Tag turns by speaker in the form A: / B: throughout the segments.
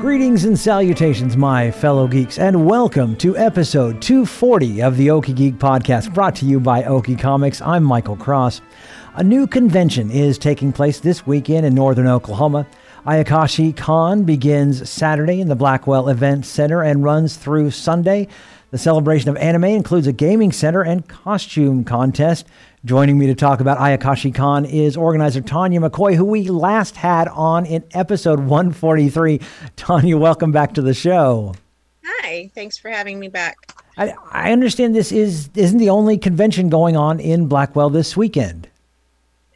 A: Greetings and salutations, my fellow geeks, and welcome to episode 240 of the Okie Geek Podcast, brought to you by Okie Comics. I'm Michael Cross. A new convention is taking place this weekend in northern Oklahoma. Ayakashi Con begins Saturday in the Blackwell Event Center and runs through Sunday. The celebration of anime includes a gaming center and costume contest. Joining me to talk about Ayakashi Con is organizer Tanya McCoy, who we last had on in episode 143. Tanya, welcome back to the show.
B: Hi, thanks for having me back.
A: I, I understand this is isn't the only convention going on in Blackwell this weekend.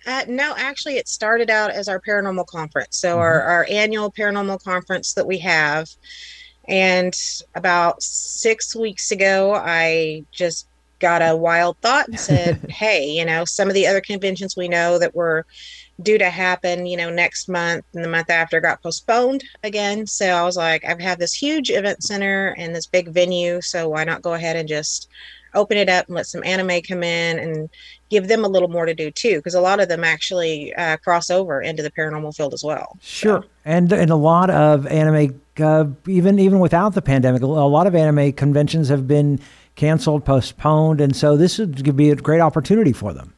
B: Uh, no, actually, it started out as our paranormal conference. So, mm-hmm. our, our annual paranormal conference that we have. And about six weeks ago, I just got a wild thought and said, hey, you know, some of the other conventions we know that were due to happen, you know, next month and the month after got postponed again. So I was like, I've had this huge event center and this big venue. So why not go ahead and just open it up and let some anime come in and give them a little more to do too because a lot of them actually uh, cross over into the paranormal field as well
A: sure so. and and a lot of anime uh, even even without the pandemic a lot of anime conventions have been canceled, postponed, and so this would be a great opportunity for them.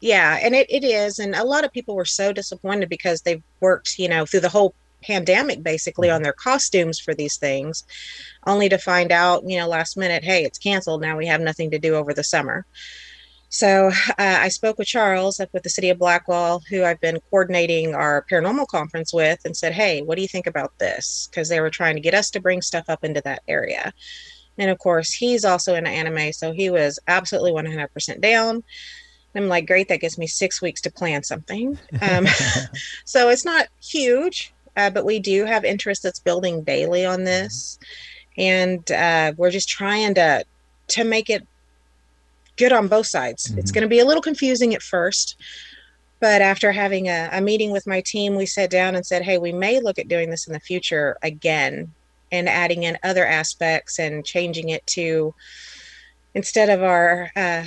B: Yeah, and it, it is, and a lot of people were so disappointed because they've worked, you know, through the whole pandemic basically on their costumes for these things, only to find out, you know, last minute, hey, it's canceled. Now we have nothing to do over the summer. So uh, I spoke with Charles up with the city of Blackwell, who I've been coordinating our paranormal conference with, and said, hey, what do you think about this? Because they were trying to get us to bring stuff up into that area. And of course, he's also into anime, so he was absolutely 100% down. I'm like, great, that gives me six weeks to plan something. Um, so it's not huge, uh, but we do have interest that's building daily on this. And uh, we're just trying to to make it good on both sides. Mm-hmm. It's going to be a little confusing at first, but after having a, a meeting with my team, we sat down and said, hey, we may look at doing this in the future again and adding in other aspects and changing it to instead of our uh,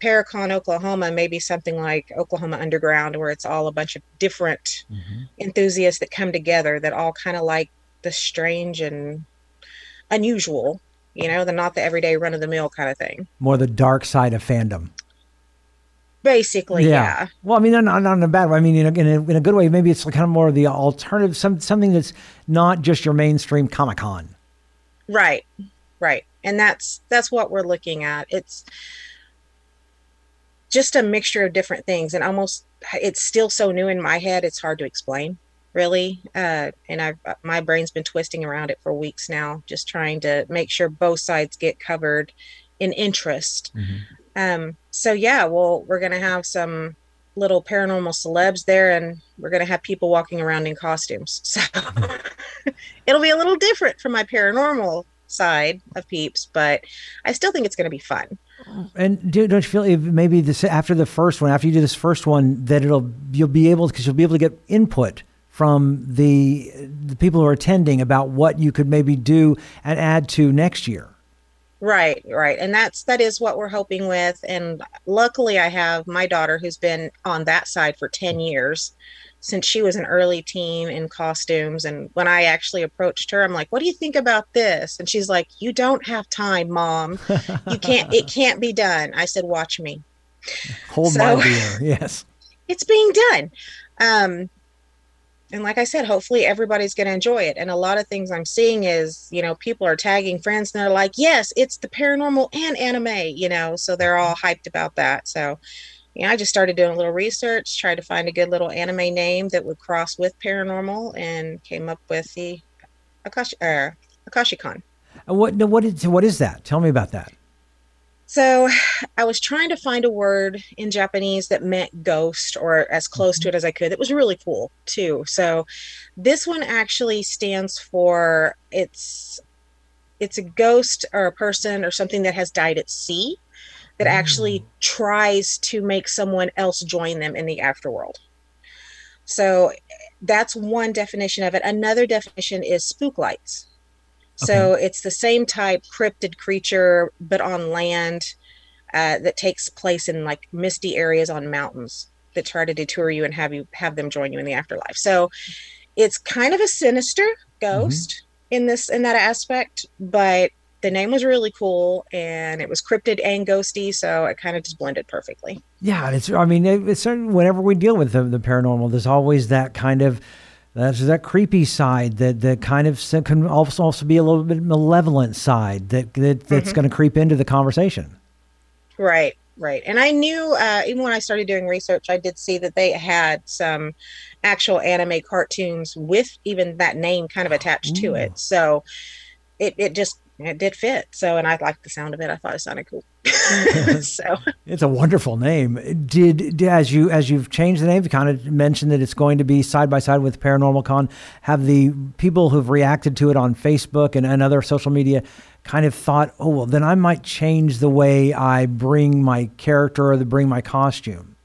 B: Paracon Oklahoma, maybe something like Oklahoma Underground, where it's all a bunch of different mm-hmm. enthusiasts that come together that all kind of like the strange and unusual, you know, the not the everyday run of the mill kind of thing.
A: More the dark side of fandom.
B: Basically, yeah. yeah.
A: Well, I mean, not, not in a bad way. I mean, in a, in a, in a good way. Maybe it's kind of more of the alternative, some something that's not just your mainstream Comic Con.
B: Right, right, and that's that's what we're looking at. It's just a mixture of different things, and almost it's still so new in my head. It's hard to explain, really. Uh, and I've my brain's been twisting around it for weeks now, just trying to make sure both sides get covered in interest. Mm-hmm. Um, so yeah, well, we're gonna have some little paranormal celebs there, and we're gonna have people walking around in costumes. So it'll be a little different from my paranormal side of peeps, but I still think it's gonna be fun.
A: And do, not you feel maybe this after the first one, after you do this first one, that it'll you'll be able because you'll be able to get input from the the people who are attending about what you could maybe do and add to next year.
B: Right, right. And that's that is what we're hoping with. And luckily I have my daughter who's been on that side for 10 years since she was an early teen in costumes. And when I actually approached her, I'm like, what do you think about this? And she's like, You don't have time, mom. You can't it can't be done. I said, Watch me.
A: Hold so, my beer. Yes.
B: It's being done. Um and like I said, hopefully everybody's going to enjoy it. And a lot of things I'm seeing is, you know, people are tagging friends and they're like, yes, it's the paranormal and anime, you know, so they're all hyped about that. So, you know, I just started doing a little research, tried to find a good little anime name that would cross with paranormal and came up with the Akashi, uh, Akashicon.
A: What, what is, what is that? Tell me about that.
B: So I was trying to find a word in Japanese that meant ghost or as close to mm-hmm. it as I could. It was really cool too. So this one actually stands for it's it's a ghost or a person or something that has died at sea that actually mm. tries to make someone else join them in the afterworld. So that's one definition of it. Another definition is spook lights. So okay. it's the same type cryptid creature, but on land uh, that takes place in like misty areas on mountains that try to detour you and have you have them join you in the afterlife. So it's kind of a sinister ghost mm-hmm. in this in that aspect, but the name was really cool and it was cryptid and ghosty, so it kind of just blended perfectly.
A: Yeah, it's. I mean, it's whenever we deal with the, the paranormal, there's always that kind of that's that creepy side that that kind of can also also be a little bit malevolent side that, that that's mm-hmm. going to creep into the conversation.
B: Right, right. And I knew uh, even when I started doing research, I did see that they had some actual anime cartoons with even that name kind of attached Ooh. to it. So it it just it did fit. So, and I liked the sound of it. I thought it sounded cool. so
A: it's a wonderful name. Did, as you as you've changed the name, you kind of mentioned that it's going to be side by side with Paranormal Con. Have the people who've reacted to it on Facebook and, and other social media kind of thought, oh well, then I might change the way I bring my character or the bring my costume?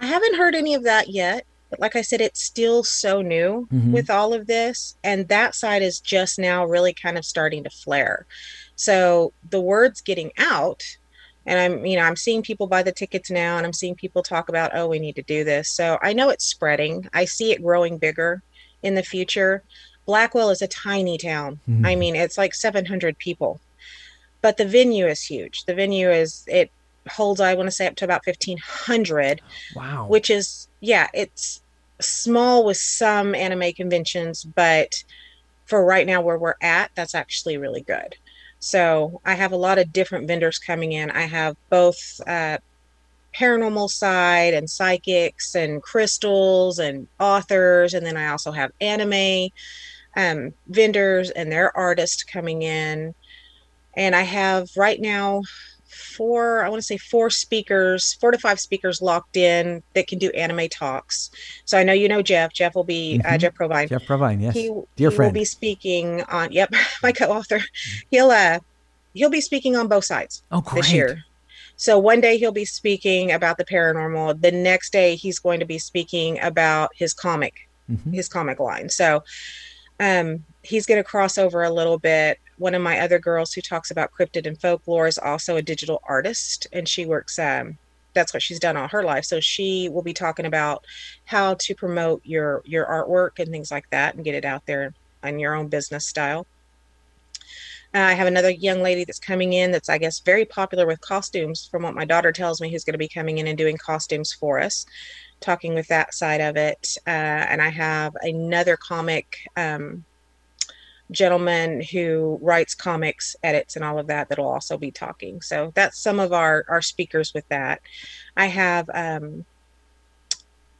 B: I haven't heard any of that yet. But like I said, it's still so new mm-hmm. with all of this. And that side is just now really kind of starting to flare. So the word's getting out. And I'm, you know, I'm seeing people buy the tickets now and I'm seeing people talk about, oh, we need to do this. So I know it's spreading. I see it growing bigger in the future. Blackwell is a tiny town. Mm-hmm. I mean, it's like 700 people, but the venue is huge. The venue is, it holds, I want to say, up to about 1,500.
A: Wow.
B: Which is, yeah, it's small with some anime conventions, but for right now where we're at, that's actually really good. So I have a lot of different vendors coming in. I have both uh, paranormal side and psychics and crystals and authors, and then I also have anime um, vendors and their artists coming in. And I have right now four, I want to say four speakers, four to five speakers locked in that can do anime talks. So I know you know Jeff. Jeff will be uh, mm-hmm. uh, Jeff Provine.
A: Jeff Provine, yes,
B: he,
A: dear
B: he
A: friend.
B: will be speaking on. Yep, my co-author. He'll uh he'll be speaking on both sides.
A: Oh, great.
B: This year. So one day he'll be speaking about the paranormal. The next day he's going to be speaking about his comic, mm-hmm. his comic line. So um, he's going to cross over a little bit one of my other girls who talks about cryptid and folklore is also a digital artist and she works um, that's what she's done all her life. So she will be talking about how to promote your your artwork and things like that and get it out there in your own business style. Uh, i have another young lady that's coming in that's i guess very popular with costumes. From what my daughter tells me who's going to be coming in and doing costumes for us talking with that side of it. Uh, and i have another comic um, gentleman who writes comics, edits, and all of that that'll also be talking. So that's some of our our speakers with that. I have um,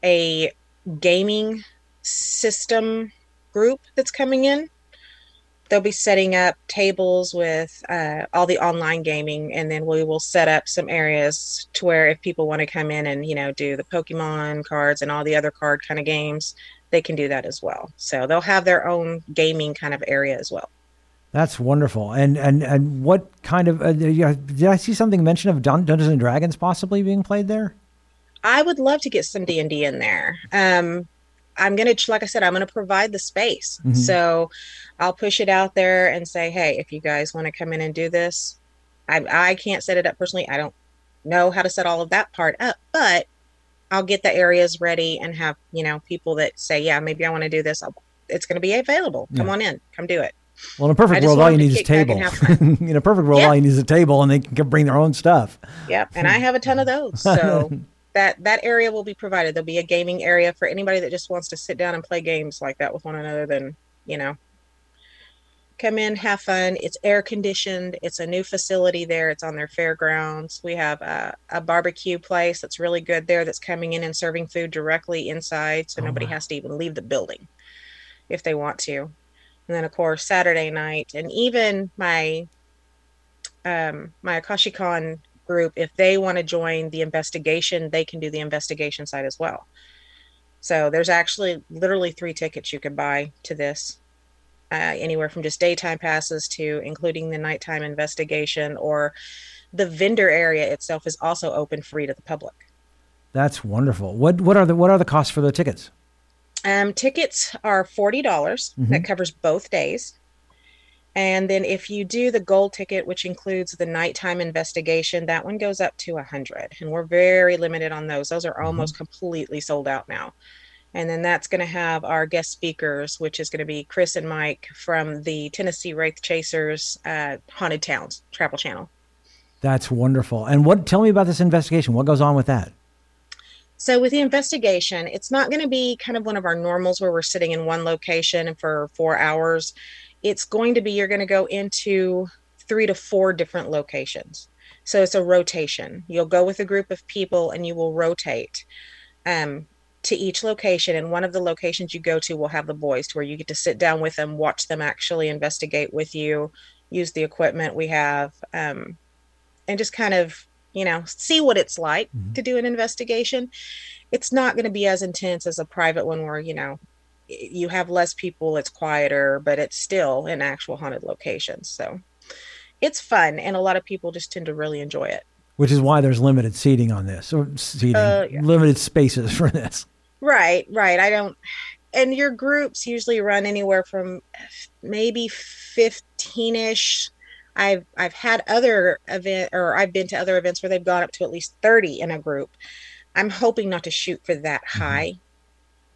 B: a gaming system group that's coming in. They'll be setting up tables with uh, all the online gaming, and then we will set up some areas to where if people want to come in and you know do the Pokemon cards and all the other card kind of games, they can do that as well. So they'll have their own gaming kind of area as well.
A: That's wonderful. And and and what kind of uh, did I see something mention of Dungeons and Dragons possibly being played there?
B: I would love to get some D and D in there. Um, I'm gonna, like I said, I'm gonna provide the space. Mm-hmm. So I'll push it out there and say, hey, if you guys want to come in and do this, I I can't set it up personally. I don't know how to set all of that part up, but I'll get the areas ready and have, you know, people that say, yeah, maybe I want to do this. I'll, it's going to be available. Come yeah. on in, come do it.
A: Well, in a perfect world, all you need is a table. in a perfect world, yeah. all you need is a table, and they can bring their own stuff.
B: Yep, and I have a ton of those. So that that area will be provided. There'll be a gaming area for anybody that just wants to sit down and play games like that with one another. Then you know, come in, have fun. It's air conditioned. It's a new facility there. It's on their fairgrounds. We have a, a, barbecue place that's really good there that's coming in and serving food directly inside. So oh, nobody wow. has to even leave the building if they want to. And then, of course, Saturday night and even my um, my Akashicon group, if they want to join the investigation, they can do the investigation side as well. So there's actually literally three tickets you can buy to this, uh, anywhere from just daytime passes to including the nighttime investigation, or the vendor area itself is also open free to the public.
A: That's wonderful. What what are the what are the costs for the tickets?
B: Um, tickets are forty dollars.
A: Mhm.
B: That covers both days. And then if you do the gold ticket, which includes the nighttime investigation, that one goes up to a hundred. And we're very limited on those. Those are almost completely sold out now. And then that's going to have our guest speakers, which is going to be Chris and Mike from the Tennessee Wraith Chasers uh, Haunted Towns Travel Channel.
A: That's wonderful. And what? Tell me about this investigation. What goes on with that?
B: So with the investigation, it's not going to be kind of one of our normals where we're sitting in one location for four hours. It's going to be you're going to go into three to four different locations. So it's a rotation. You'll go with a group of people and you will rotate um, to each location. And one of the locations you go to will have the boys to where you get to sit down with them, watch them actually investigate with you, use the equipment we have, um, and just kind of you know see what it's like
A: Mhm.
B: to do an investigation it's not going to be as intense as a private one where you know you have less people it's quieter but it's still in actual haunted locations so it's fun and a lot of people just tend to really enjoy it
A: Which is why there's limited seating on this, or seating,
B: Uh, yeah.
A: limited spaces for this.
B: Right right. I don't and your groups usually run anywhere from maybe 15ish i've i've had other event or i've been to other events where they've gone up to at least 30 in a group. I'm hoping not to shoot for that high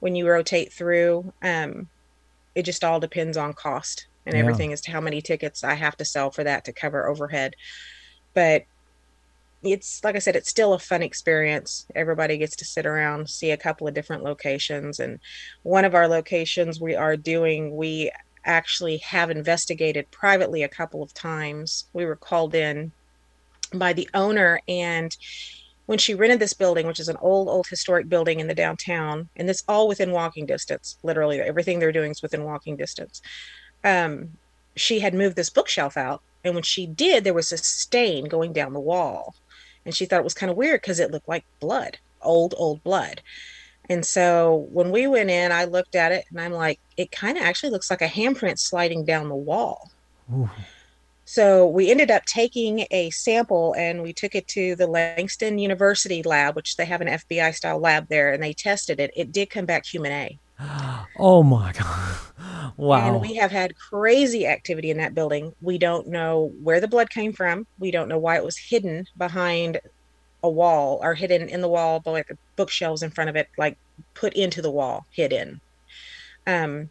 B: when you rotate through. Um it just all depends on cost and
A: Yeah.
B: everything as to how many tickets i have to sell for that to cover overhead. But it's like I said, it's still a fun experience. Everybody gets to sit around, see a couple of different locations. And one of our locations we are doing, we actually have investigated privately a couple of times. We were called in by the owner, and when she rented this building, which is an old, old historic building in the downtown, and it's all within walking distance, literally everything they're doing is within walking distance. Um, she had moved this bookshelf out, and when she did, there was a stain going down the wall and she thought it was kind of weird because it looked like blood, old, old blood. And so when we went in, I looked at it and I'm like, it kind of actually looks like a handprint sliding down the wall.
A: Ooh.
B: So we ended up taking a sample and we took it to the Langston University lab, which they have an FBI style lab there, and they tested it. It did come back human A.
A: Oh my god! Wow.
B: And we have had crazy activity in that building. We don't know where the blood came from. We don't know why it was hidden behind a wall or hidden in the wall, but like bookshelves in front of it, like put into the wall, hidden. Um,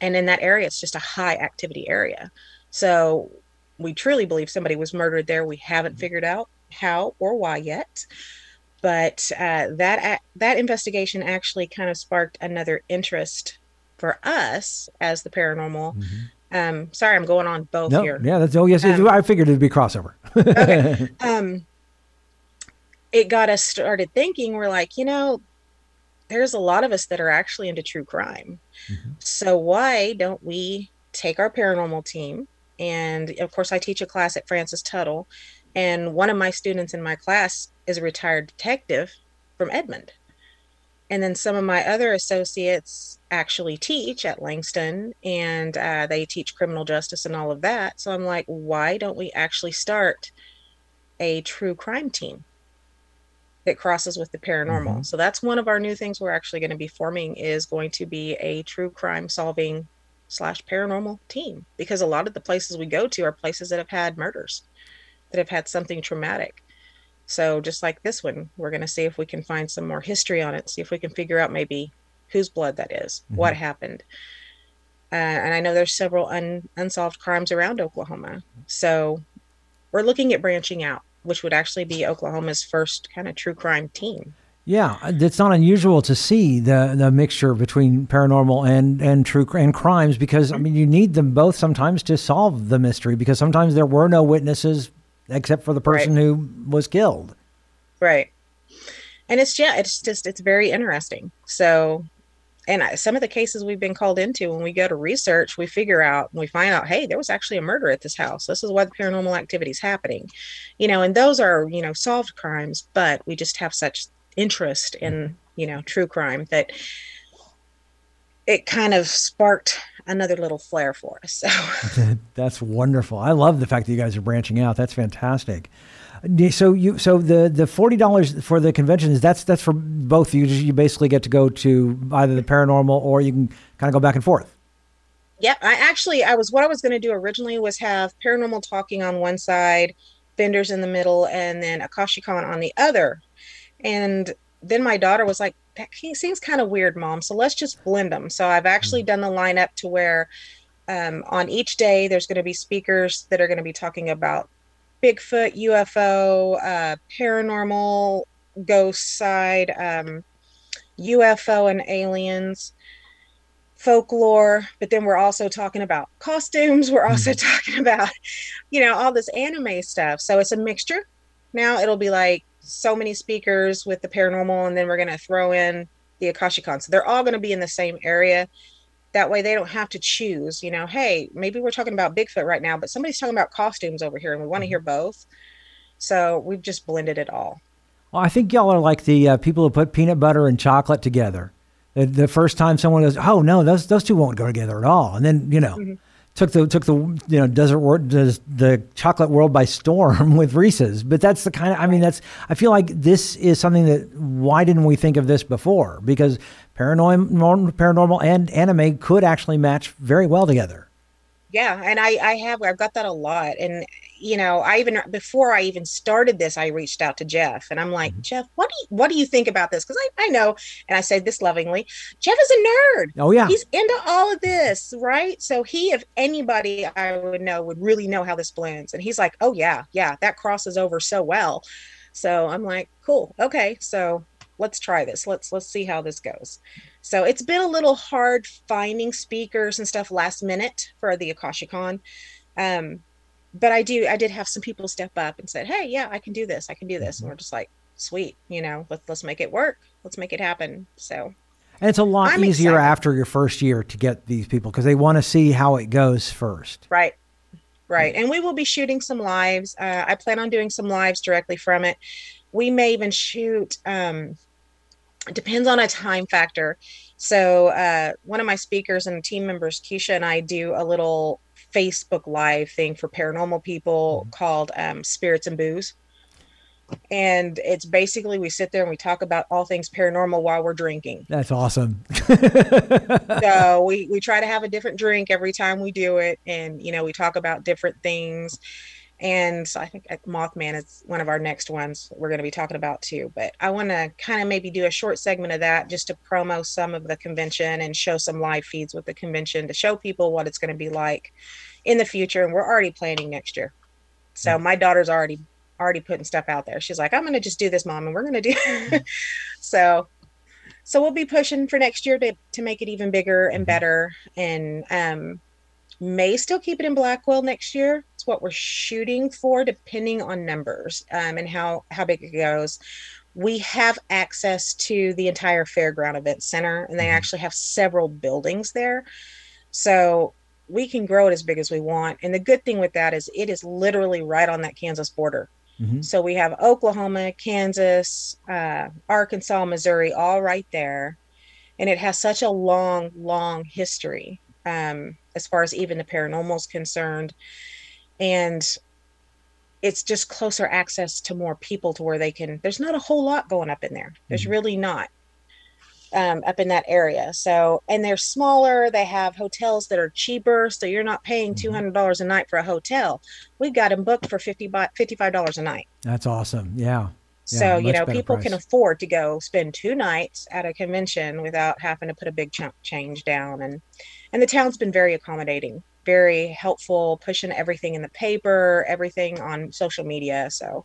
B: and in that area, it's just a high activity area. So we truly believe somebody was murdered there. We haven't figured out how or why yet. But uh, that that investigation actually kind of sparked another interest for us as the paranormal.
A: Mhm.
B: Um, sorry, I'm going on both
A: No,
B: here.
A: yeah, that's oh yes,
B: Um,
A: I figured it'd be crossover.
B: Okay. um, it got us started thinking. We're like, you know, there's a lot of us that are actually into true crime.
A: Mhm.
B: So why don't we take our paranormal team? And of course, I teach a class at Francis Tuttle, and one of my students in my class is a retired detective from Edmond. And then some of my other associates actually teach at Langston and uh, they teach criminal justice and all of that. So I'm like, why don't we actually start a true crime team that crosses with the paranormal?
A: Mhm.
B: So that's one of our new things we're actually going to be forming is going to be a true crime solving slash paranormal team because a lot of the places we go to are places that have had murders, that have had something traumatic. So just like this one, we're going to see if we can find some more history on it, see if we can figure out maybe whose blood that is, what happened. Uh, and I know there's several un- unsolved crimes around Oklahoma. So we're looking at branching out, which would actually be Oklahoma's first kind of true crime team.
A: Yeah, it's not unusual to see the the mixture between paranormal and and true and crimes because I mean you need them both sometimes to solve the mystery because sometimes there were no witnesses except for the person who was killed.
B: Right. And it's yeah, it's just it's very interesting. So and I, some of the cases we've been called into when we go to research we figure out we find out hey there was actually a murder at this house this is why the paranormal activity is happening you know and those are you know solved crimes but we just have such interest in you know true crime that it kind of sparked another little flare for us
A: so that's wonderful i love the fact that you guys are branching out that's fantastic so you so the the forty dollars for the convention is that's that's for both you. You basically get to go to either the paranormal or you can kind of go back and forth.
B: Yep, I actually I was what I was going to do originally was have paranormal talking on one side, vendors in the middle, and then Akashicon on the other. And then my daughter was like, "That seems kind of weird, mom. So let's just blend them." So I've actually hmm. done the lineup to where um, on each day there's going to be speakers that are going to be talking about Bigfoot, UFO, uh, paranormal, ghost side, um, UFO and aliens, folklore. But then we're also talking about costumes. We're also mm-hmm. talking about, you know, all this anime stuff. So it's a mixture. Now it'll be like so many speakers with the paranormal, and then we're going to throw in the Akashicon. So they're all going to be in the same area that way they don't have to choose you know hey maybe we're talking about bigfoot right now but somebody's talking about costumes over here and we want to mm-hmm. hear both so we've just blended it all
A: well i think y'all are like the uh, people who put peanut butter and chocolate together the, the, first time someone goes oh no those those two won't go together at all and then you know mm-hmm. Took the took the you know desert world does the chocolate world by storm with Reese's. But that's the kind of I mean that's I feel like this is something that why didn't we think of this before? Because paranormal, paranormal and anime could actually match very well together.
B: Yeah, and I I have I've got that a lot, and you know I even before I even started this, I reached out to Jeff, and I'm like, mm-hmm. Jeff, what do you, what do you think about this? Because I I know, and I say this lovingly, Jeff is a nerd.
A: Oh yeah,
B: he's into all of this, right? So he, if anybody I would know, would really know how this blends, and he's like, oh yeah, yeah, that crosses over so well. So I'm like, cool, okay, so let's try this. Let's let's see how this goes. So it's been a little hard finding speakers and stuff last minute for the Akashicon. Um, but I do I did have some people step up and said, Hey, yeah, I can do this. I can do this. And we're just like, sweet, you know, let's let's make it work. Let's make it happen. So
A: and it's a lot I'm easier excited. after your first year to get these people because they want to see how it goes first.
B: Right. Right. And we will be shooting some lives. Uh, I plan on doing some lives directly from it. We may even shoot um, depends on a time factor. So uh, one of my speakers and team members, Keisha and I, do a little Facebook Live thing for paranormal people mm-hmm. called um, Spirits and Booze. And it's basically we sit there and we talk about all things paranormal while we're drinking.
A: That's awesome.
B: so we we try to have a different drink every time we do it, and you know we talk about different things and so I think Mothman is one of our next ones we're going to be talking about too. But I want to kind of maybe do a short segment of that just to promo some of the convention and show some live feeds with the convention to show people what it's going to be like in the future. And we're already planning next year. So my daughter's already already putting stuff out there. She's like, I'm going to just do this, mom, and we're going to do. so, so we'll be pushing for next year to to make it even bigger and mm-hmm. better, and um, may still keep it in Blackwell next year it's what we're shooting for, depending on numbers um, and how how big it goes. We have access to the entire fairground event center, and they mm-hmm. actually have several buildings there. So we can grow it as big as we want. And the good thing with that is it is literally right on that Kansas border. Mm-hmm. So we have Oklahoma, Kansas, uh, Arkansas, Missouri, all right there. And it has such a long, long history um, as far as even the paranormal is concerned. And it's just closer access to more people to where they can there's not a whole lot going up in there. There's mm-hmm. really not um, up in that area. So and they're smaller. They have hotels that are cheaper. So you're not paying mm-hmm. $200 a night for a hotel. We've got them booked for 50 $55 a night.
A: That's awesome. Yeah
B: so you know people price. can afford to go spend two nights at a convention without having to put a big chunk change down and and the town's been very accommodating very helpful pushing everything in the paper, everything on social media. So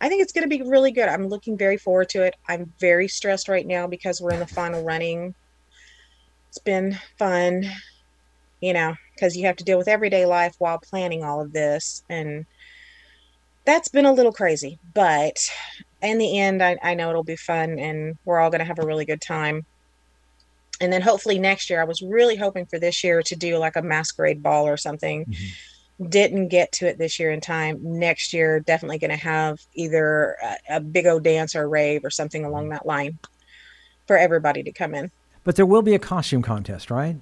B: I think it's going to be really good. I'm looking very forward to it. I'm very stressed right now because we're in the final running. It's been fun, you know, because you have to deal with everyday life while planning all of this. And that's been a little crazy. But in the end, I, I know it'll be fun and we're all going to have a really good time. and then hopefully next year, I was really hoping for this year to do like a masquerade ball or something. Mm-hmm. Didn't get to it this year in time. Next year, definitely going to have either a, a, big old dance or rave or something along mm-hmm. that line for everybody to come in.
A: But there will be a costume contest, right?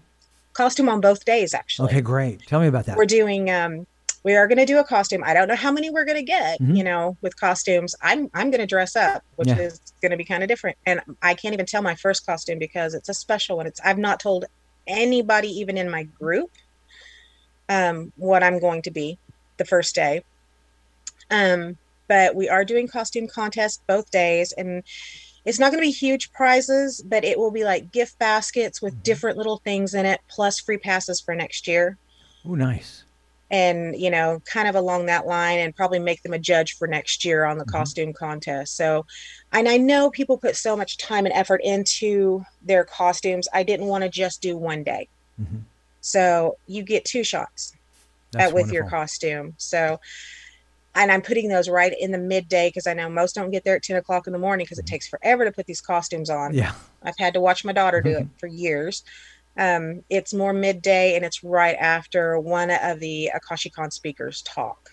B: Costume on both days, actually.
A: Okay, great. Tell me about that.
B: We're doing um, we are going to do a costume. I don't know how many we're going to get, mm-hmm. you know, with costumes. I'm I'm going to dress up, which yeah. is going to be kind of different. And I can't even tell my first costume because it's a special one. It's I've not told anybody even in my group um what I'm going to be the first day. Um but we are doing costume contests both days and it's not going to be huge prizes, but it will be like gift baskets with mm-hmm. different little things in it plus free passes for next year.
A: Oh, nice
B: and you know kind of along that line and probably make them a judge for next year on the mm-hmm. costume contest so and i know people put so much time and effort into their costumes i didn't want to just do one day mm-hmm. so you get two shots at, with your costume so and i'm putting those right in the midday because i know most don't get there at 10 o'clock in the morning because mm-hmm. it takes forever to put these costumes on
A: yeah
B: i've had to watch my daughter do it mm-hmm. for years um, it's more midday and it's right after one of the Akashicon speakers talk.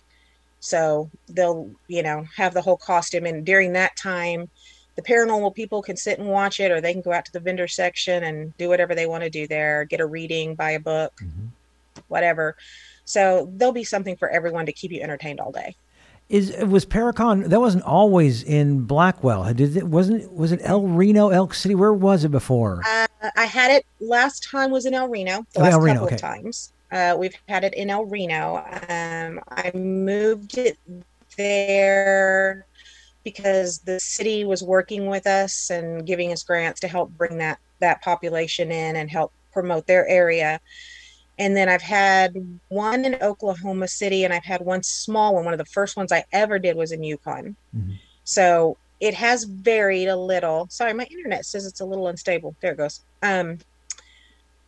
B: So they'll, you know, have the whole costume. And during that time, the paranormal people can sit and watch it, or they can go out to the vendor section and do whatever they want to do there, get a reading, buy a book, mm-hmm. whatever. So there'll be something for everyone to keep you entertained all day.
A: Is it was Paracon? That wasn't always in Blackwell. Did it? Wasn't was it El Reno, Elk City? Where was it before?
B: Uh, I had it last time was in El Reno. The oh, last El Reno, couple okay. of times. Uh, we've had it in El Reno. Um, I moved it there because the city was working with us and giving us grants to help bring that that population in and help promote their area and then I've had one in Oklahoma City, and I've had one small one. One of the first ones I ever did was in Yukon. Mm-hmm. So it has varied a little. Sorry, my internet says it's a little unstable. There it goes. Um,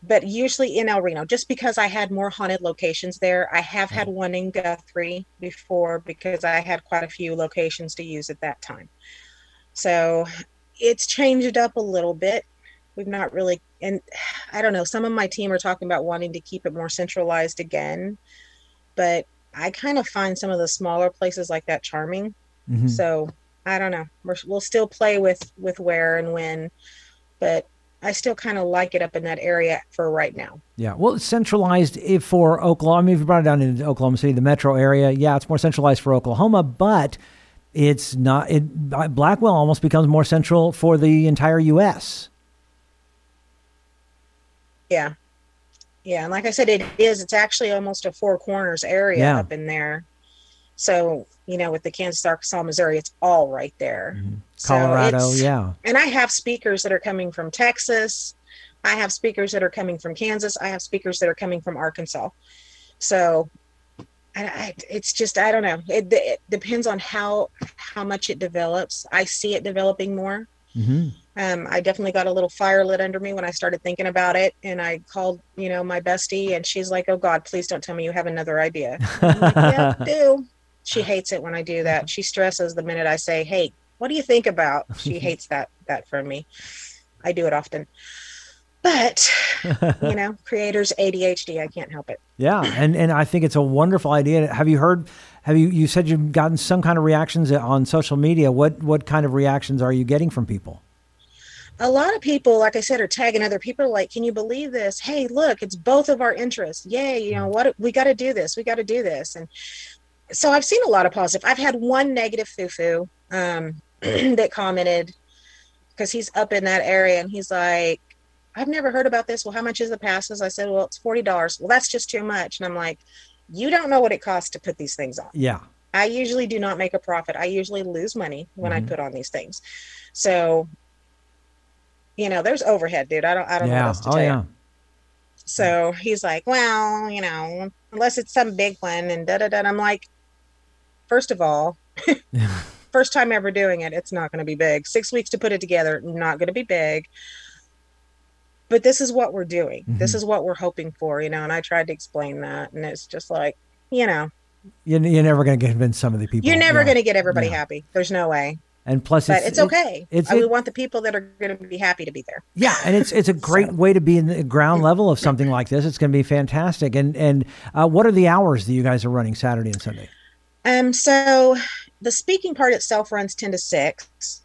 B: but usually in El Reno, just because I had more haunted locations there. I have had one in Guthrie before because I had quite a few locations to use at that time. So it's changed up a little bit we've not really and i don't know some of my team are talking about wanting to keep it more centralized again but i kind of find some of the smaller places like that charming mm-hmm. so i don't know we will still play with with where and when but I still kind of like it up in that area for right now.
A: Yeah. Well, it's centralized if for Oklahoma. I mean, if you brought it down into Oklahoma City, the metro area, yeah, it's more centralized for Oklahoma, but it's not. It Blackwell almost becomes more central for the entire U.S.
B: Yeah. Yeah. And like I said, it is, it's actually almost a four corners area yeah. up in there. So, you know, with the Kansas, Arkansas, Missouri, it's all right there.
A: Mm-hmm. Colorado, so yeah.
B: And I have speakers that are coming from Texas. I have speakers that are coming from Kansas. I have speakers that are coming from Arkansas. So I, I, it's just I don't know. It, it, depends on how how much it develops. I see it developing more. Mm-hmm um, I definitely got a little fire lit under me when I started thinking about it. And I called, you know, my bestie, and she's like, "Oh God, please don't tell me you have another idea." Like, yeah, do. She hates it when I do that. She stresses the minute I say, "Hey, what do you think about?" She hates that that from me. I do it often, but you know, creators ADHD. I can't help it.
A: Yeah, and and I think it's a wonderful idea. Have you heard? Have you you said you've gotten some kind of reactions on social media? What what kind of reactions are you getting from people?
B: a lot of people, like I said, are tagging other people like, can you believe this? Hey, look, it's both of our interests. Yay, you know what? We got to do this. We got to do this. And so I've seen a lot of positive. I've had one negative foo um, that commented because he's up in that area and he's like, I've never heard about this. Well, how much is the passes? I said, well, it's $40. Well, that's just too much. And I'm like, you don't know what it costs to put these things on.
A: Yeah.
B: I usually do not make a profit. I usually lose money when mm-hmm. I put on these things. So you know, there's overhead, dude. I don't, I don't yeah. know what else to oh, tell yeah. you. So he's like, well, you know, unless it's some big one and da da da. I'm like, first of all, first time ever doing it, it's not going to be big. Six weeks to put it together, not going to be big. But this is what we're doing. Mm-hmm. This is what we're hoping for, you know. And I tried to explain that, and it's just like, you know,
A: you're, you're never going to convince some of the people.
B: You're never yeah. going to get everybody yeah. happy. There's no way.
A: And plus,
B: but it's, okay.
A: it's-
B: Uh, we
A: it-
B: want the people that are going to be happy to be there.
A: Yeah, and it's it's a great
B: So-
A: way to be in the ground level of something like this. It's going to be fantastic. And and uh, what are the hours that you guys are running Saturday and Sunday?
B: Um, so the speaking part itself runs 10 to 6.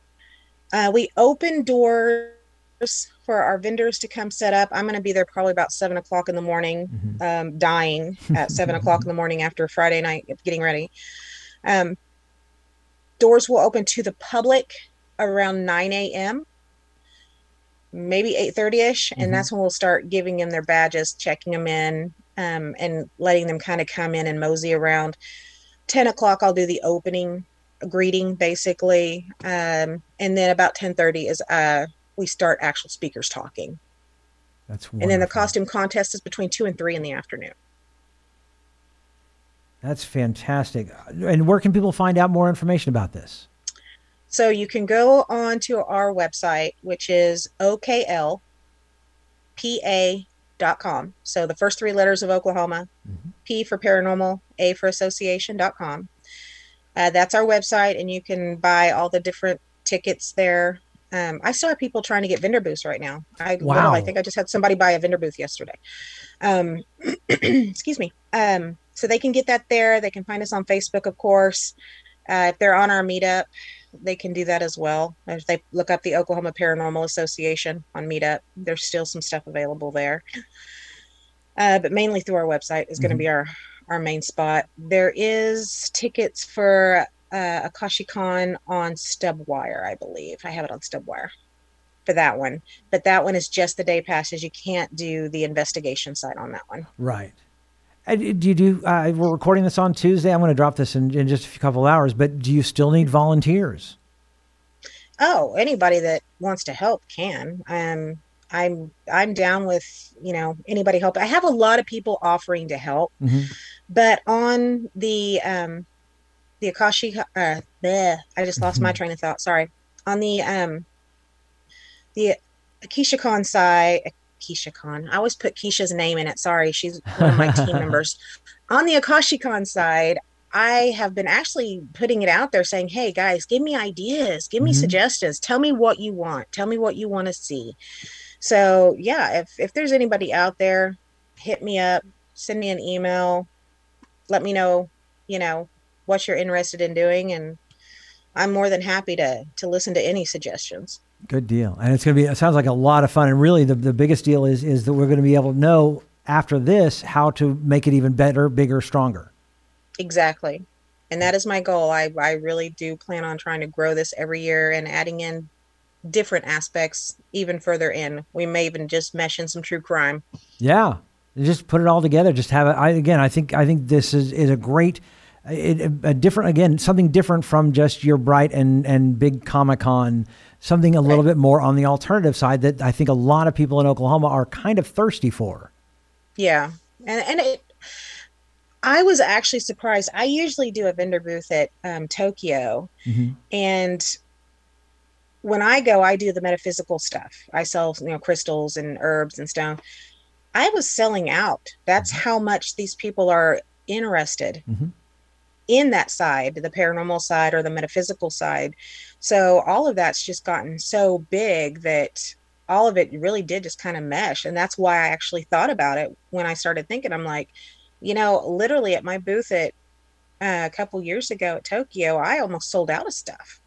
B: Uh, we open doors for our vendors to come set up. I'm going to be there probably about 7 o'clock in the morning,
A: Mhm.
B: um, dying at 7 o'clock in the morning after Friday night getting ready. Um, doors will open to the public around 9 a.m. maybe 8.30ish
A: Mhm.
B: and that's when we'll start giving them their badges checking them in um, and letting them kind of come in and mosey around 10 o'clock i'll do the opening greeting basically um, and then about 10.30 is uh, we start actual speakers talking
A: That's
B: and then the costume contest is between 2 and 3 in the afternoon
A: That's fantastic. And where can people find out more information about this?
B: so you can go on to our website which is oklpa.com so the first three letters of oklahoma
A: Mhm.
B: p for paranormal a for association.com uh, that's our website and you can buy all the different tickets there um, i still have people trying to get vendor booths right now. I
A: Wow.
B: i think i just had somebody buy a vendor booth yesterday. Um, excuse me. Um, so they can get that there. They can find us on facebook of course. Uh, if they're on our meetup they can do that as well. If they look up the oklahoma paranormal association on meetup there's still some stuff available there. Uh, but mainly through our website is going to be our our main spot. There is tickets for uh, AkashiCon on Stubwire, I believe. I have it on Stubwire for that one, but that one is just the day passes. You can't do the investigation side on that one.
A: Right. And do you do? Uh, we're recording this on Tuesday. I'm going to drop this in, in just a couple hours. But do you still need volunteers?
B: Oh, anybody that wants to help can. Um, I'm I'm down with you know anybody help. I have a lot of people offering to help.
A: Mhm.
B: but on the um the akashi uh bleh, i just lost my train of thought sorry. On the um the akishacon side akishacon i always put keisha's name in it sorry she's one of my team members. On the akashicon side i have been actually putting it out there saying hey guys give me ideas give me
A: Mhm.
B: suggestions tell me what you want tell me what you want to see. So yeah if if there's anybody out there hit me up send me an email let me know you know what you're interested in doing and i'm more than happy to to listen to any suggestions
A: Good deal. And it's going to be. It sounds like a lot of fun. And really, the, the biggest deal is is that we're going to be able to know after this how to make it even better, bigger, stronger.
B: exactly and that is my goal i i really do plan on trying to grow this every year and adding in different aspects even further in we may even just mesh in some true crime
A: Yeah, just put it all together. Just have it. I again, I think I think this is is a great, it, a different again something different from just your bright and and big Comic Con. Something a little bit more on the alternative side that I think a lot of people in Oklahoma are kind of thirsty for.
B: Yeah. And and it I was actually surprised. I usually do a vendor booth at um, Tokyo
A: Mhm.
B: and when I go, I do the metaphysical stuff. I sell, you know, crystals and herbs and stuff. I was selling out. That's how much these people are interested
A: Mhm.
B: In that side, the paranormal side or the metaphysical side. So all of that's just gotten so big that all of it really did just kind of mesh. And that's why I actually thought about it when I started thinking. I'm like, you know, literally at my booth at uh, a couple years ago at Tokyo, I almost sold out of stuff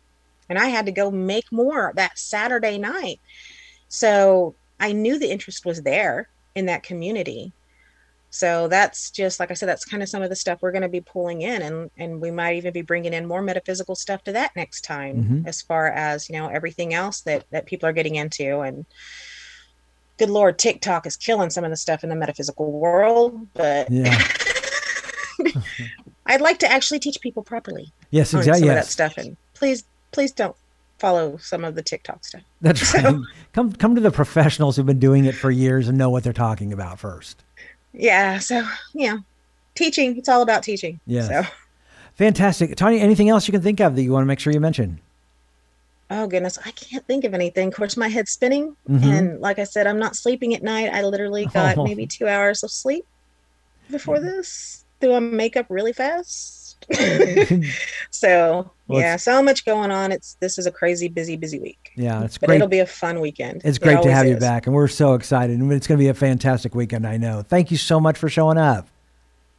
B: and I had to go make more that Saturday night. So I knew the interest was there in that community. So that's just like I said, that's kind of some of the stuff we're going to be pulling in, and and we might even be bringing in more metaphysical stuff to that next time,
A: Mhm.
B: as far as you know everything else that that people are getting into. And good lord, TikTok is killing some of the stuff in the metaphysical world, but
A: Yeah.
B: I'd like to actually teach people properly
A: Yes, exactly.
B: some of that stuff, and please, please don't follow some of the TikTok stuff.
A: That's right. come come to the professionals who've been doing it for years and know what they're talking about first.
B: Yeah, so you know, teaching, it's all about teaching.
A: yeah
B: So,
A: Fantastic. Tanya, anything else you can think of that you want to make sure you mention?
B: oh goodness, I can't think of anything. Of course, my head's spinning,
A: Mhm.
B: and like I said, I'm not sleeping at night. I literally got
A: Oh.
B: maybe two hours of sleep before this. Do I makeup really fast? so
A: Well,
B: yeah, so much going on. It's this is a crazy, busy, busy week.
A: Yeah, it's
B: But
A: great.
B: it'll be a fun weekend.
A: It's
B: It
A: great to
B: always
A: have you back, and we're so excited. And it's going to be a fantastic weekend, I know. Thank you so much for showing up.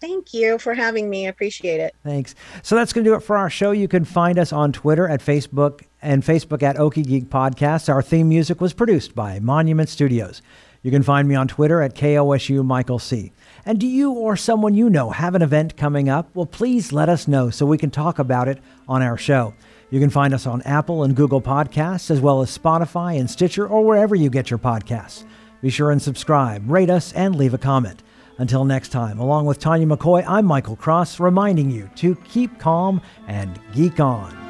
B: Thank you for having me. I appreciate it.
A: Thanks. So that's going to do it for our show. You can find us on Twitter at Facebook and Facebook at Okie Geek Podcasts. Our theme music was produced by Monument Studios. You can find me on Twitter at KOSU Michael C. And do you or someone you know have an event coming up? Well, please let us know so we can talk about it on our show. You can find us on Apple and Google Podcasts, as well as Spotify and Stitcher, or wherever you get your podcasts. Be sure and subscribe, rate us, and leave a comment. Until next time, along with Tanya McCoy, I'm Michael Cross, reminding you to keep calm and geek on.